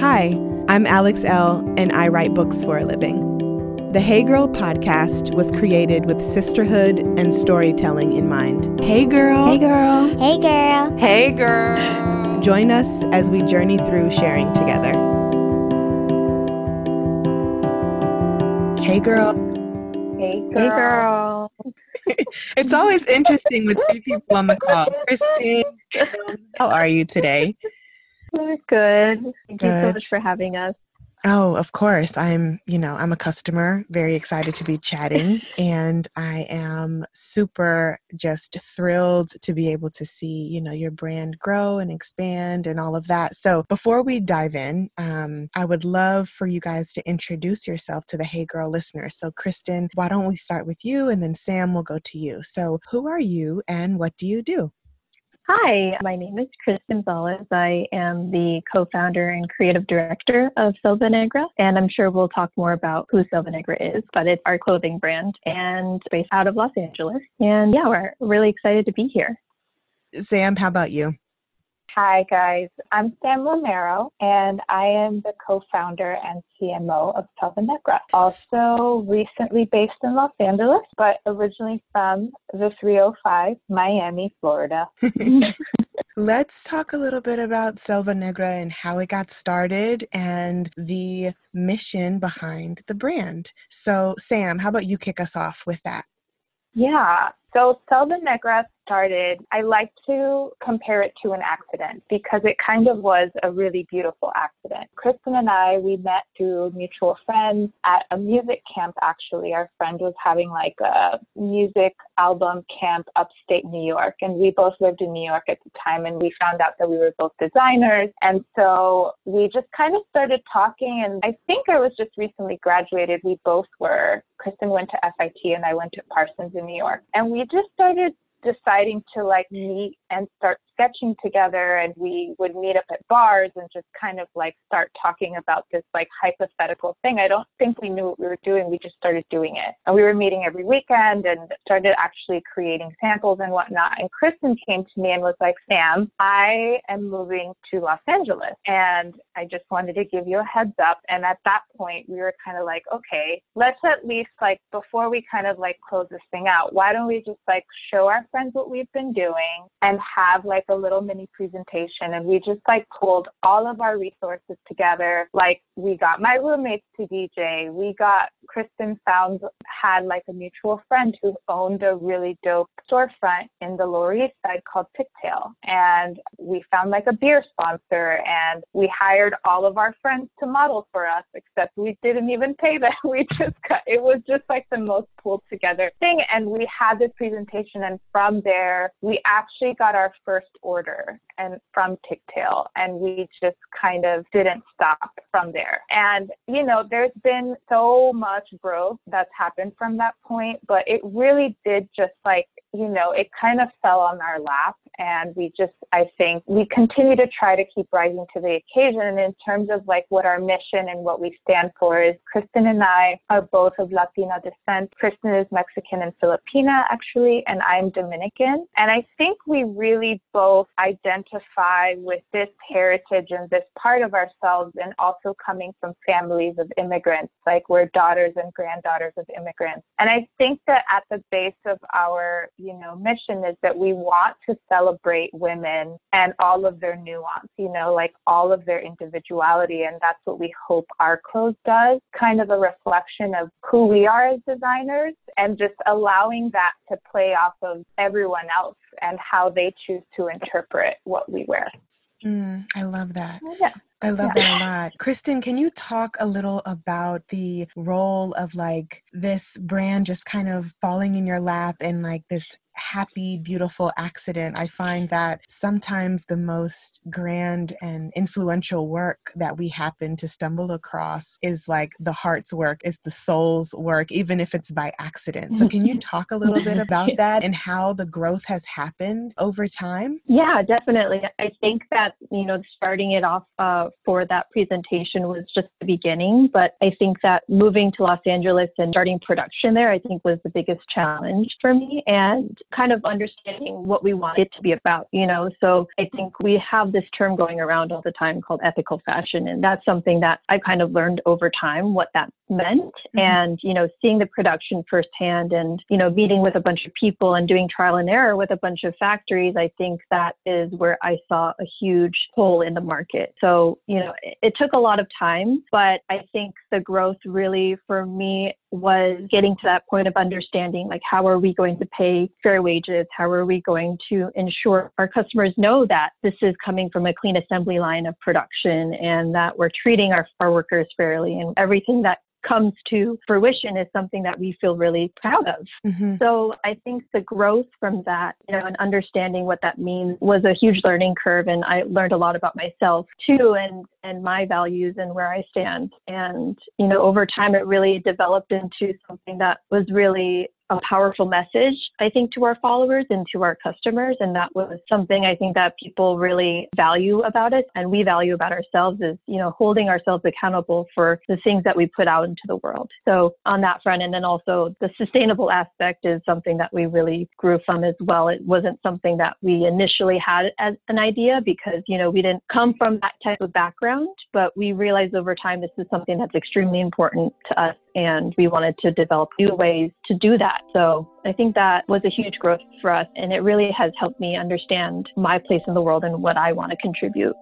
Hi, I'm Alex Elle, and I write books for a living. The Hey Girl podcast was created with sisterhood and storytelling in mind. Hey, girl. Hey, girl. Hey, girl. Hey, girl. Join us as we journey through sharing together. Hey, girl. Hey, girl. Hey, girl. it's always interesting with three people on the call. Christine, how are you today? We're good. Thank you so much for having us. Oh, of course. I'm, you know, I'm a customer, very excited to be chatting. And I am super just thrilled to be able to see, you know, your brand grow and expand and all of that. So before we dive in, um, I would love for you guys to introduce yourself to the Hey Girl listeners. So, Kristen, why don't we start with you and then Sam will go to you. So, who are you and what do you do? Hi, my name is Kristen Gonzalez. I am the co-founder and creative director of Selva Negra, and I'm sure we'll talk more about who Selva Negra is, but it's our clothing brand and based out of Los Angeles. And yeah, we're really excited to be here. Sam, how about you? Hi, guys. I'm Sam Romero, and I am the co founder and CMO of Selva Negra. Also, recently based in Los Angeles, but originally from the 305, Miami, Florida. Let's talk a little bit about Selva Negra and how it got started and the mission behind the brand. So, Sam, how about you kick us off with that? Yeah. So Selva Negra started, I like to compare it to an accident because it kind of was a really beautiful accident. Kristen and I, we met through mutual friends at a music camp actually. Our friend was having like a music album camp upstate New York and we both lived in New York at the time and we found out that we were both designers. And so we just kind of started talking and I think I was just recently graduated. We both were. Kristen went to FIT and I went to Parsons in New York. And we just started deciding to like meet and start sketching together and we would meet up at bars and just kind of like start talking about this like hypothetical thing. I don't think we knew what we were doing. We just started doing it. And we were meeting every weekend and started actually creating samples and whatnot. And Kristen came to me and was like, Sam, I am moving to Los Angeles and I just wanted to give you a heads up. And at that point we were kind of like, okay, let's at least like before we kind of like close this thing out, why don't we just like show our friends what we've been doing and have like a little mini presentation and we just like pulled all of our resources together like we got my roommates to dj we got kristen found had like a mutual friend who owned a really dope storefront in the lower east side called Tictail and we found like a beer sponsor and we hired all of our friends to model for us except we didn't even pay them we just got it was just like the most pulled together thing and we had this presentation and from there we actually got our first order and from Tictail and we just kind of didn't stop from there. And you know, there's been so much growth that's happened from that point, but it really did just like, you know, it kind of fell on our lap and we just I think we continue to try to keep rising to the occasion and in terms of like what our mission and what we stand for is Kristen and I are both of Latina descent. Kristen is Mexican and Filipina actually and I'm Dominican. And I think we really both identify with this heritage and this part of ourselves and also coming from families of immigrants like we're daughters and granddaughters of immigrants. And I think that at the base of our, you know, mission is that we want to women and all of their nuance, you know, like all of their individuality. And that's what we hope our clothes does, kind of a reflection of who we are as designers and just allowing that to play off of everyone else and how they choose to interpret what we wear. Mm, I love that. Yeah. I love Yeah. that a lot. Kristen, can you talk a little about the role of like this brand just kind of falling in your lap and like this happy, beautiful accident? I find that sometimes the most grand and influential work that we happen to stumble across is like the heart's work, is the soul's work, even if it's by accident. So, can you talk a little bit about that and how the growth has happened over time? Yeah, definitely. I think that, you know, starting it off uh, for that presentation was just the beginning, but I think that moving to Los Angeles and starting production there, I think was the biggest challenge for me. And kind of understanding what we want it to be about, you know. So I think we have this term going around all the time called ethical fashion. And that's something that I kind of learned over time what that meant. Mm-hmm. And, you know, seeing the production firsthand and, you know, meeting with a bunch of people and doing trial and error with a bunch of factories, I think that is where I saw a huge hole in the market. So, you know, it, it took a lot of time, but I think the growth really for me was getting to that point of understanding like how are we going to pay fair wages how are we going to ensure our customers know that this is coming from a clean assembly line of production and that we're treating our, our workers fairly and everything that comes to fruition is something that we feel really proud of. Mm-hmm. So I think the growth from that, you know, and understanding what that means was a huge learning curve. And I learned a lot about myself too and, and my values and where I stand. And, you know, over time it really developed into something that was really a powerful message, I think, to our followers and to our customers. And that was something I think that people really value about it. And we value about ourselves is, you know, holding ourselves accountable for the things that we put out into the world. So on that front, and then also the sustainable aspect is something that we really grew from as well. It wasn't something that we initially had as an idea because, you know, we didn't come from that type of background, but we realized over time this is something that's extremely important to us and we wanted to develop new ways to do that. So I think that was a huge growth for us, and it really has helped me understand my place in the world and what I want to contribute.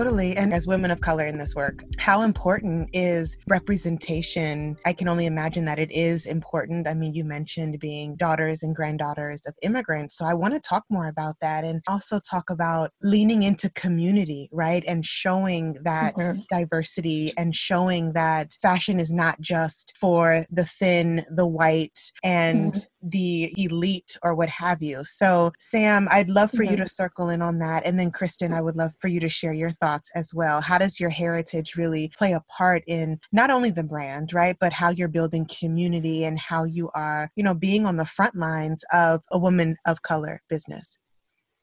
Totally. And as women of color in this work, how important is representation? I can only imagine that it is important. I mean, you mentioned being daughters and granddaughters of immigrants. So I want to talk more about that and also talk about leaning into community, right? And showing that mm-hmm. diversity and showing that fashion is not just for the thin, the white, and mm-hmm the elite or what have you. So, Sam, I'd love for mm-hmm. you to circle in on that. And then, Kristen, I would love for you to share your thoughts as well. How does your heritage really play a part in not only the brand, right, but how you're building community and how you are, you know, being on the front lines of a woman of color business?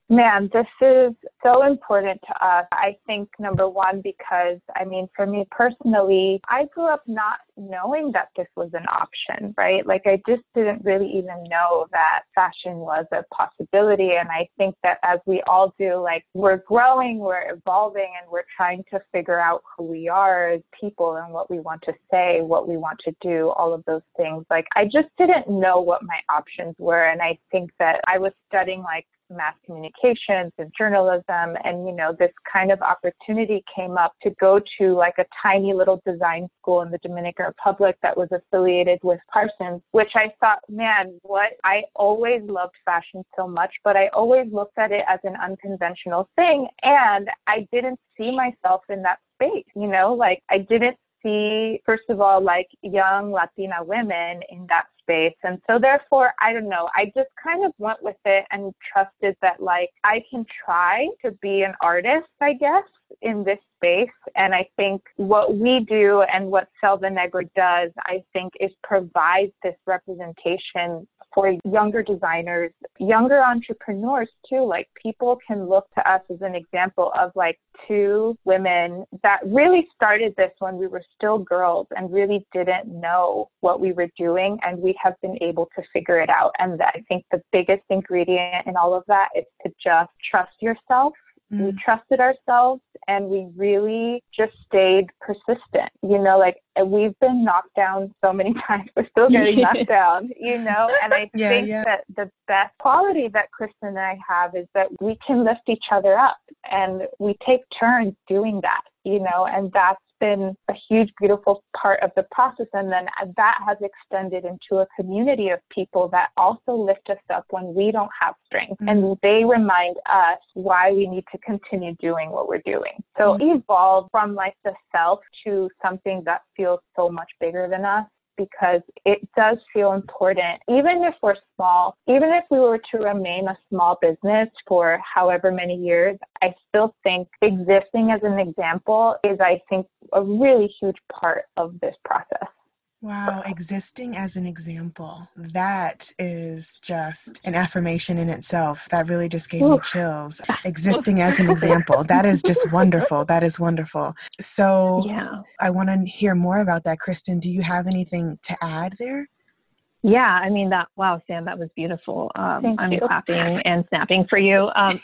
Man, this is so important to us. I think number one, because I mean, for me personally, I grew up not knowing that this was an option, right? Like, I just didn't really even know that fashion was a possibility. And I think that as we all do, like, we're growing, we're evolving, and we're trying to figure out who we are as people and what we want to say, what we want to do, all of those things. Like, I just didn't know what my options were. And I think that I was studying, like, mass communications and journalism and you know this kind of opportunity came up to go to like a tiny little design school in the Dominican Republic that was affiliated with Parsons which I thought man what? I always loved fashion so much but I always looked at it as an unconventional thing and I didn't see myself in that space you know? Like I didn't see first of all like young Latina women in that space. And so therefore, I don't know, I just kind of went with it and trusted that like I can try to be an artist, I guess, in this space. And I think what we do and what Selva Negra does, I think, is provide this representation for younger designers, younger entrepreneurs too. Like people can look to us as an example of like two women that really started this when we were still girls and really didn't know what we were doing. And we have been able to figure it out. And I think the biggest ingredient in all of that is to just trust yourself Mm. We trusted ourselves and we really just stayed persistent. You know, like we've been knocked down so many times. We're still getting knocked down, you know? And I yeah, think yeah. that the best quality that Kristen and I have is that we can lift each other up and we take turns doing that, you know, and that's been a huge, beautiful part of the process. And then that has extended into a community of people that also lift us up when we don't have strength. Mm-hmm. And they remind us why we need to continue doing what we're doing. So mm-hmm. evolve from like the self to something that feels so much bigger than us because it does feel important, even if we're small, even if we were to remain a small business for however many years, I still think existing as an example is, I think, a really huge part of this process. Wow, existing as an example. That is just an affirmation in itself. That really just gave me chills. Existing as an example. That is just wonderful. That is wonderful. So, Yeah. I want to hear more about that. Kristen, do you have anything to add there? Yeah, I mean that. Wow, Sam, that was beautiful. Um, I'm you. clapping and snapping for you. Um,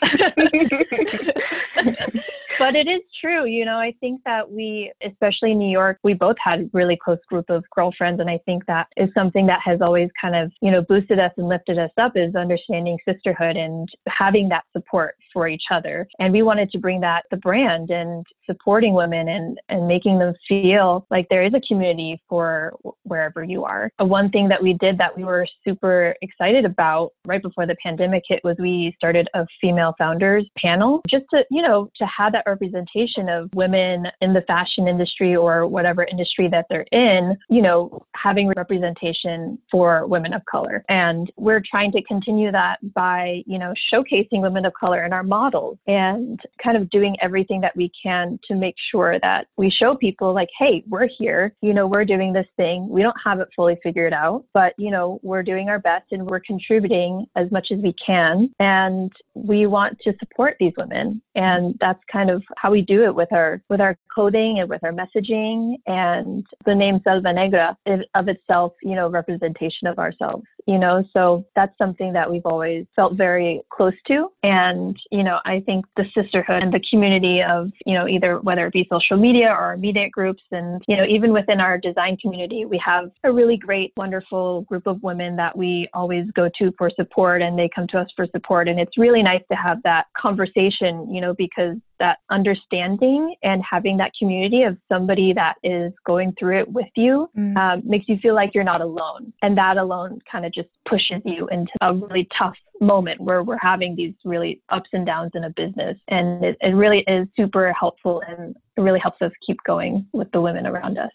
but it is true, you know. I think that we, especially in New York, we both had a really close group of girlfriends, and I think that is something that has always kind of, you know, boosted us and lifted us up is understanding sisterhood and having that support for each other. And we wanted to bring that the brand and supporting women and and making them feel like there is a community for wherever you are. One thing that we did that we were super excited about right before the pandemic hit was we started a female founders panel just to, you know, to have that representation of women in the fashion industry or whatever industry that they're in, you know, having representation for women of color. And we're trying to continue that by, you know, showcasing women of color in our models and kind of doing everything that we can to make sure that we show people like, hey, we're here, you know, we're doing this thing. We don't have it fully figured out, but, you know, we're doing our best and we're contributing as much as we can. And we want to support these women. And that's kind of how we do it with our with our coding and with our messaging and the name Selva Negra of itself, you know, representation of ourselves, you know. So that's something that we've always felt very close to. And, you know, I think the sisterhood and the community of, you know, either whether it be social media or our media groups and, you know, even within our design community, we have a really great, wonderful group of women that we always go to for support and they come to us for support. And it's really nice to have that conversation, you know, because that understanding and having that community of somebody that is going through it with you Mm. um, makes you feel like you're not alone. And that alone kind of just pushes you into a really tough moment where we're having these really ups and downs in a business. And it, it really is super helpful and it really helps us keep going with the women around us.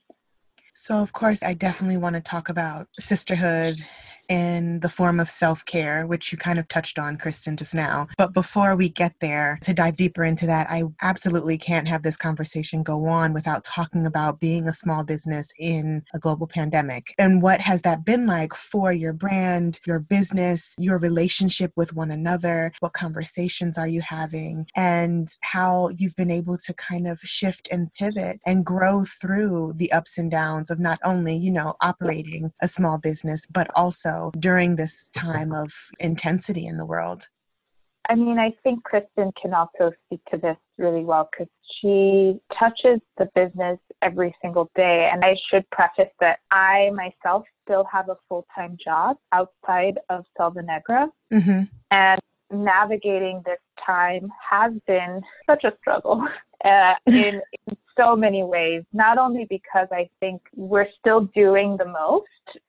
So, of course, I definitely want to talk about sisterhood in the form of self care, which you kind of touched on, Kristen, just now. But before we get there, to dive deeper into that, I absolutely can't have this conversation go on without talking about being a small business in a global pandemic. And what has that been like for your brand, your business, your relationship with one another? What conversations are you having? And how you've been able to kind of shift and pivot and grow through the ups and downs of not only, you know, operating a small business, but also during this time of intensity in the world. I mean, I think Kristen can also speak to this really well because she touches the business every single day. And I should preface that I myself still have a full time job outside of Selva Negra. Mm-hmm. And navigating this time has been such a struggle uh, in, in so many ways. Not only because I think we're still doing the most,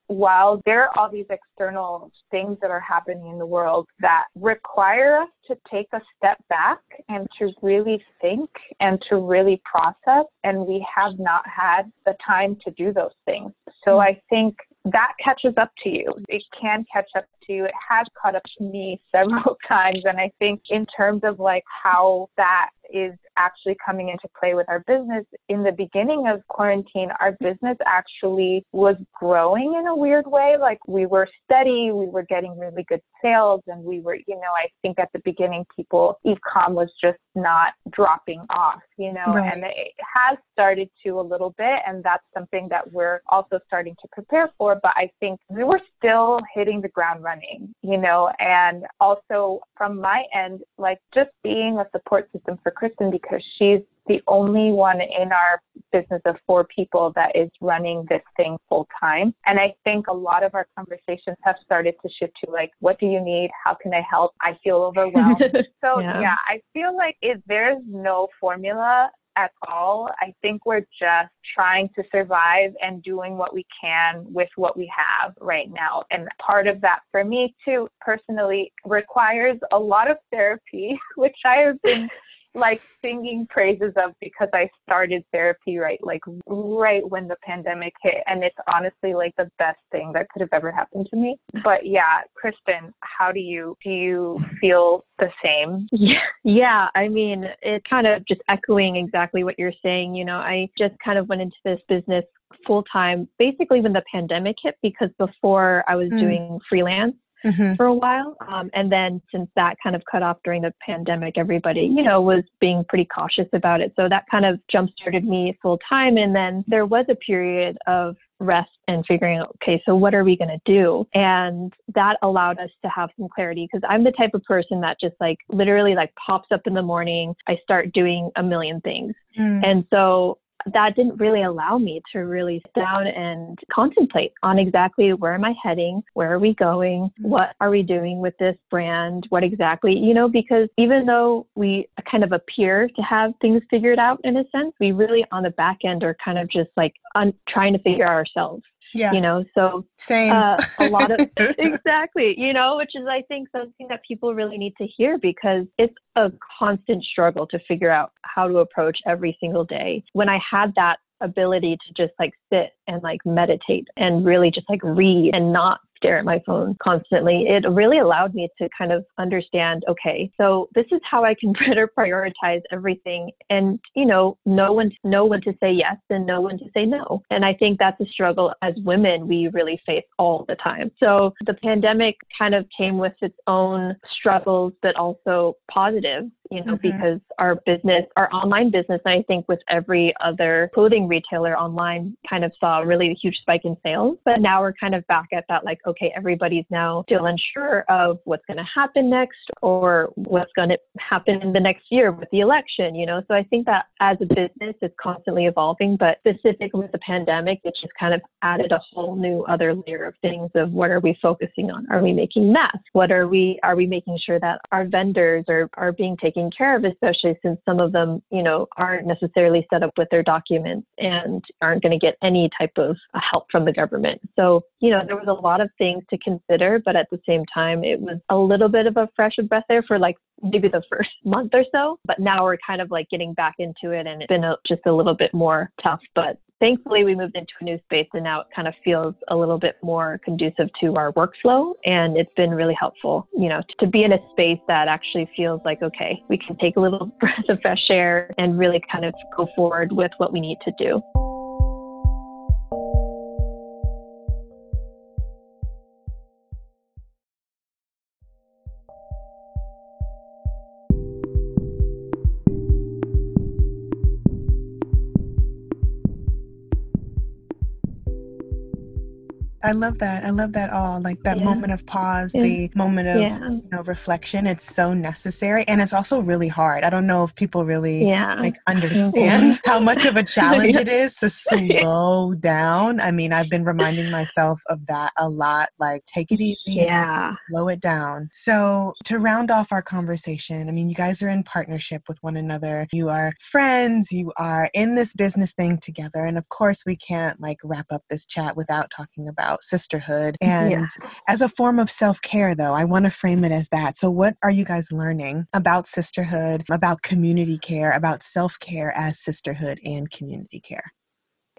while there are all these external things that are happening in the world that require us to take a step back and to really think and to really process, and we have not had the time to do those things. So I think that catches up to you. It can catch up you. It has caught up to me several times. And I think, in terms of like how that is actually coming into play with our business, in the beginning of quarantine, our business actually was growing in a weird way. Like we were steady, we were getting really good sales, and we were, you know, I think at the beginning, people, e-com was just not dropping off, you know, Right. and it has started to a little bit. And that's something that we're also starting to prepare for. But I think we were still hitting the ground running, you know, and also from my end, like just being a support system for Kristen because she's the only one in our business of four people that is running this thing full time. And I think a lot of our conversations have started to shift to like, what do you need? How can I help? I feel overwhelmed. So Yeah. yeah. I feel like if there's no formula at all, I think we're just trying to survive and doing what we can with what we have right now. And part of that for me too, personally, requires a lot of therapy, which I have been like singing praises of because I started therapy right like right when the pandemic hit and it's honestly like the best thing that could have ever happened to me. But yeah, Kristen, how do you do you feel the same? Yeah, yeah. I mean, it kind of just echoing exactly what you're saying. You know, I just kind of went into this business full time basically when the pandemic hit because before I was Mm. doing freelance Mhm. for a while. Um, and then since that kind of cut off during the pandemic, everybody, you know, was being pretty cautious about it. So that kind of jump started me full time. And then there was a period of rest and figuring out, okay, so what are we going to do? And that allowed us to have some clarity because I'm the type of person that just like literally like pops up in the morning. I start doing a million things. Mm. And so that didn't really allow me to really sit down and contemplate on exactly where am I heading? Where are we going? Mm-hmm. What are we doing with this brand? What exactly, you know, because even though we kind of appear to have things figured out in a sense, we really on the back end are kind of just like un- trying to figure out ourselves, Yeah. you know? So Same. uh, a lot of exactly you know which is i think something that people really need to hear because it's a constant struggle to figure out how to approach every single day when i had that ability to just like sit and like meditate and really just like read and not stare at my phone constantly it really allowed me to kind of understand okay so this is how i can better prioritize everything and you know know when know when to say yes and know when to say no. And i think that's a struggle as women we really face all the time. So the pandemic kind of came with its own struggles but also positive you know Mhm. because our business our online business and i think with every other clothing retailer online kind of saw a really huge spike in sales. But now we're kind of back at that like okay everybody's now still unsure of what's going to happen next or what's going to happen in the next year with the election you know? So i think that as a business it's constantly evolving but specific with the pandemic it just kind of added a whole new other layer of things of what are we focusing on? Are we making masks? What are we are we making sure that our vendors are, are being taken care of especially since some of them you know aren't necessarily set up with their documents and aren't going to get any type of help from the government? So you know there was a lot of things to consider but at the same time it was a little bit of a fresh breath there for like maybe the first month or so but now we're kind of like getting back into it and it's been a, just a little bit more tough but thankfully we moved into a new space and now it kind of feels a little bit more conducive to our workflow and it's been really helpful you know to be in a space that actually feels like okay we can take a little breath of fresh air and really kind of go forward with what we need to do I love that. I love that all. Like that Yeah. moment of pause, Yeah. the moment of yeah you know, reflection. It's so necessary. And it's also really hard. I don't know if people really like understand how much of a challenge it is to slow down. I mean, I've been reminding myself of that a lot. Like, take it easy, yeah slow it down. So, to round off our conversation, I mean, you guys are in partnership with one another. You are friends. You are in this business thing together. And of course, we can't like wrap up this chat without talking about sisterhood. And Yeah. as a form of self care, though, I want to frame it as that. So, what are you guys learning about sisterhood, about community care, about self care as sisterhood and community care?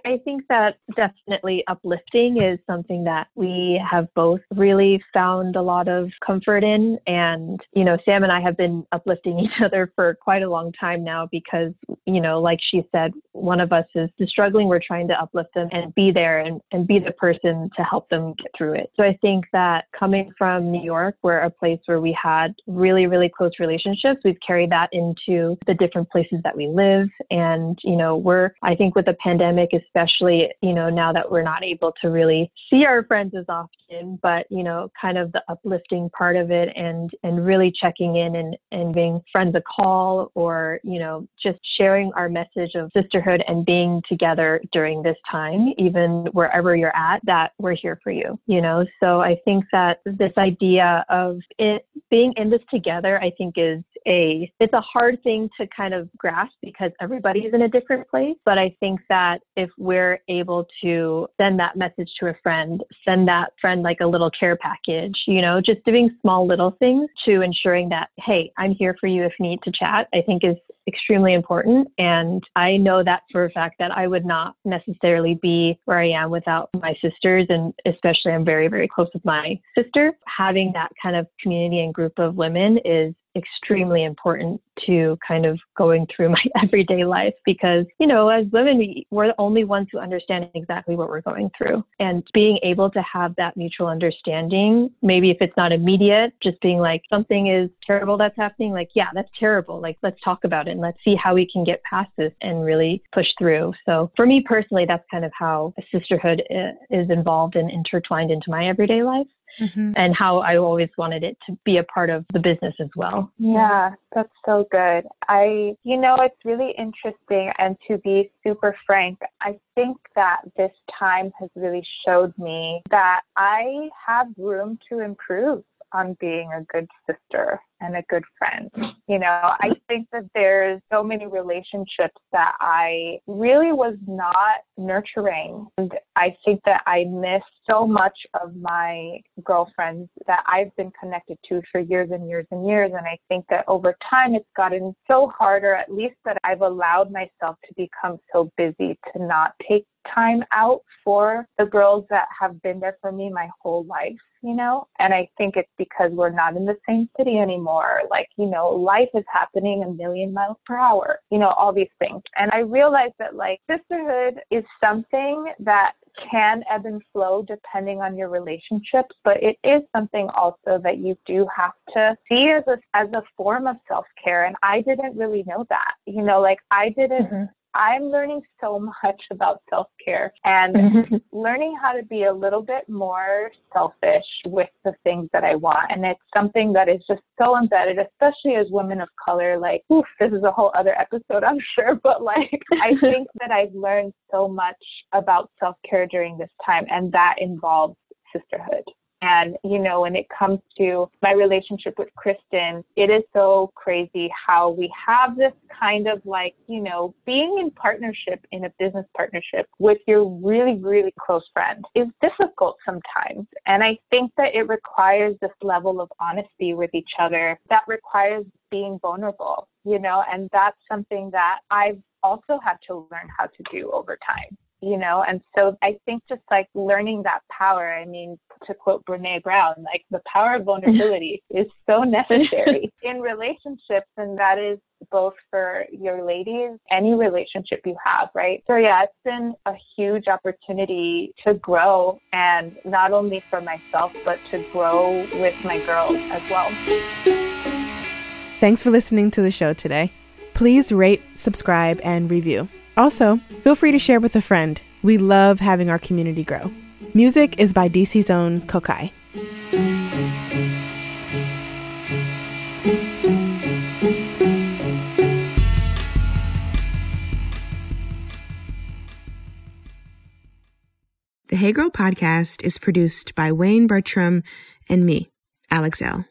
I think that definitely uplifting is something that we have both really found a lot of comfort in. And, you know, Sam and I have been uplifting each other for quite a long time now because, you know, like she said, one of us is struggling. We're trying to uplift them and be there and, and be the person to help them get through it. So I think that coming from New York, we're a place where we had really, really close relationships. We've carried that into the different places that we live. And, you know, we're, I think with the pandemic, especially, you know, now that we're not able to really see our friends as often, but, you know, kind of the uplifting part of it and, and really checking in and, and being friends a call or, you know, just sharing our message of sisterhood and being together during this time, even wherever you're at, that we're here for you, you know? So I think that this idea of it being in this together, I think is a, it's a hard thing to kind of grasp because everybody is in a different place. But I think that if we're able to send that message to a friend, send that friend like a little care package, you know, just doing small little things to ensuring that, hey, I'm here for you if you need to chat, I think is extremely important. And I know that for a fact that I would not necessarily be where I am without my sisters. And especially, I'm very, very close with my sister. Having that kind of community and group of women is extremely important to kind of going through my everyday life because, you know, as women, we're the only ones who understand exactly what we're going through. And being able to have that mutual understanding, maybe if it's not immediate, just being like, something is terrible that's happening, like, yeah, that's terrible. Like, let's talk about it and let's see how we can get past this and really push through. So for me personally, that's kind of how sisterhood uh, is involved and intertwined into my everyday life mm-hmm. and how I always wanted it to be a part of the business as well. Yeah, that's so good. I, you know, it's really interesting. And to be super frank, I think that this time has really showed me that I have room to improve on being a good sister and a good friend. You know, I think that there's so many relationships that I really was not nurturing. And I think that I miss so much of my girlfriends that I've been connected to for years and years and years. And I think that over time it's gotten so harder, at least that I've allowed myself to become so busy to not take time out for the girls that have been there for me my whole life, you know? And I think it's because we're not in the same city anymore. Like, you know, life is happening a million miles per hour, you know, all these things. And I realized that like sisterhood is something that can ebb and flow depending on your relationships, but it is something also that you do have to see as a as a form of self care. And I didn't really know that. You know, like I didn't mm-hmm. I'm learning so much about self care and mm-hmm. learning how to be a little bit more selfish with the things that I want. And it's something that is just so embedded, especially as women of color. Like, oof, this is a whole other episode, I'm sure. But like, I think that I've learned so much about self care during this time, and that involves sisterhood. And, you know, when it comes to my relationship with Kristen, it is so crazy how we have this kind of like, you know, being in partnership in a business partnership with your really, really close friend is difficult sometimes. And I think that it requires this level of honesty with each other that requires being vulnerable, you know, and that's something that I've also had to learn how to do over time you know and so i think just like learning that power i mean to quote brene brown like the power of vulnerability is so necessary in relationships and that is both for your ladies any relationship you have right? So yeah it's been a huge opportunity to grow and not only for myself but to grow with my girls as well. Thanks for listening to the show today. Please rate subscribe and review also, feel free to share with a friend. We love having our community grow. Music is by DC's own Kokai. The Hey Girl podcast is produced by Wayne Bertram and me, Alex Elle.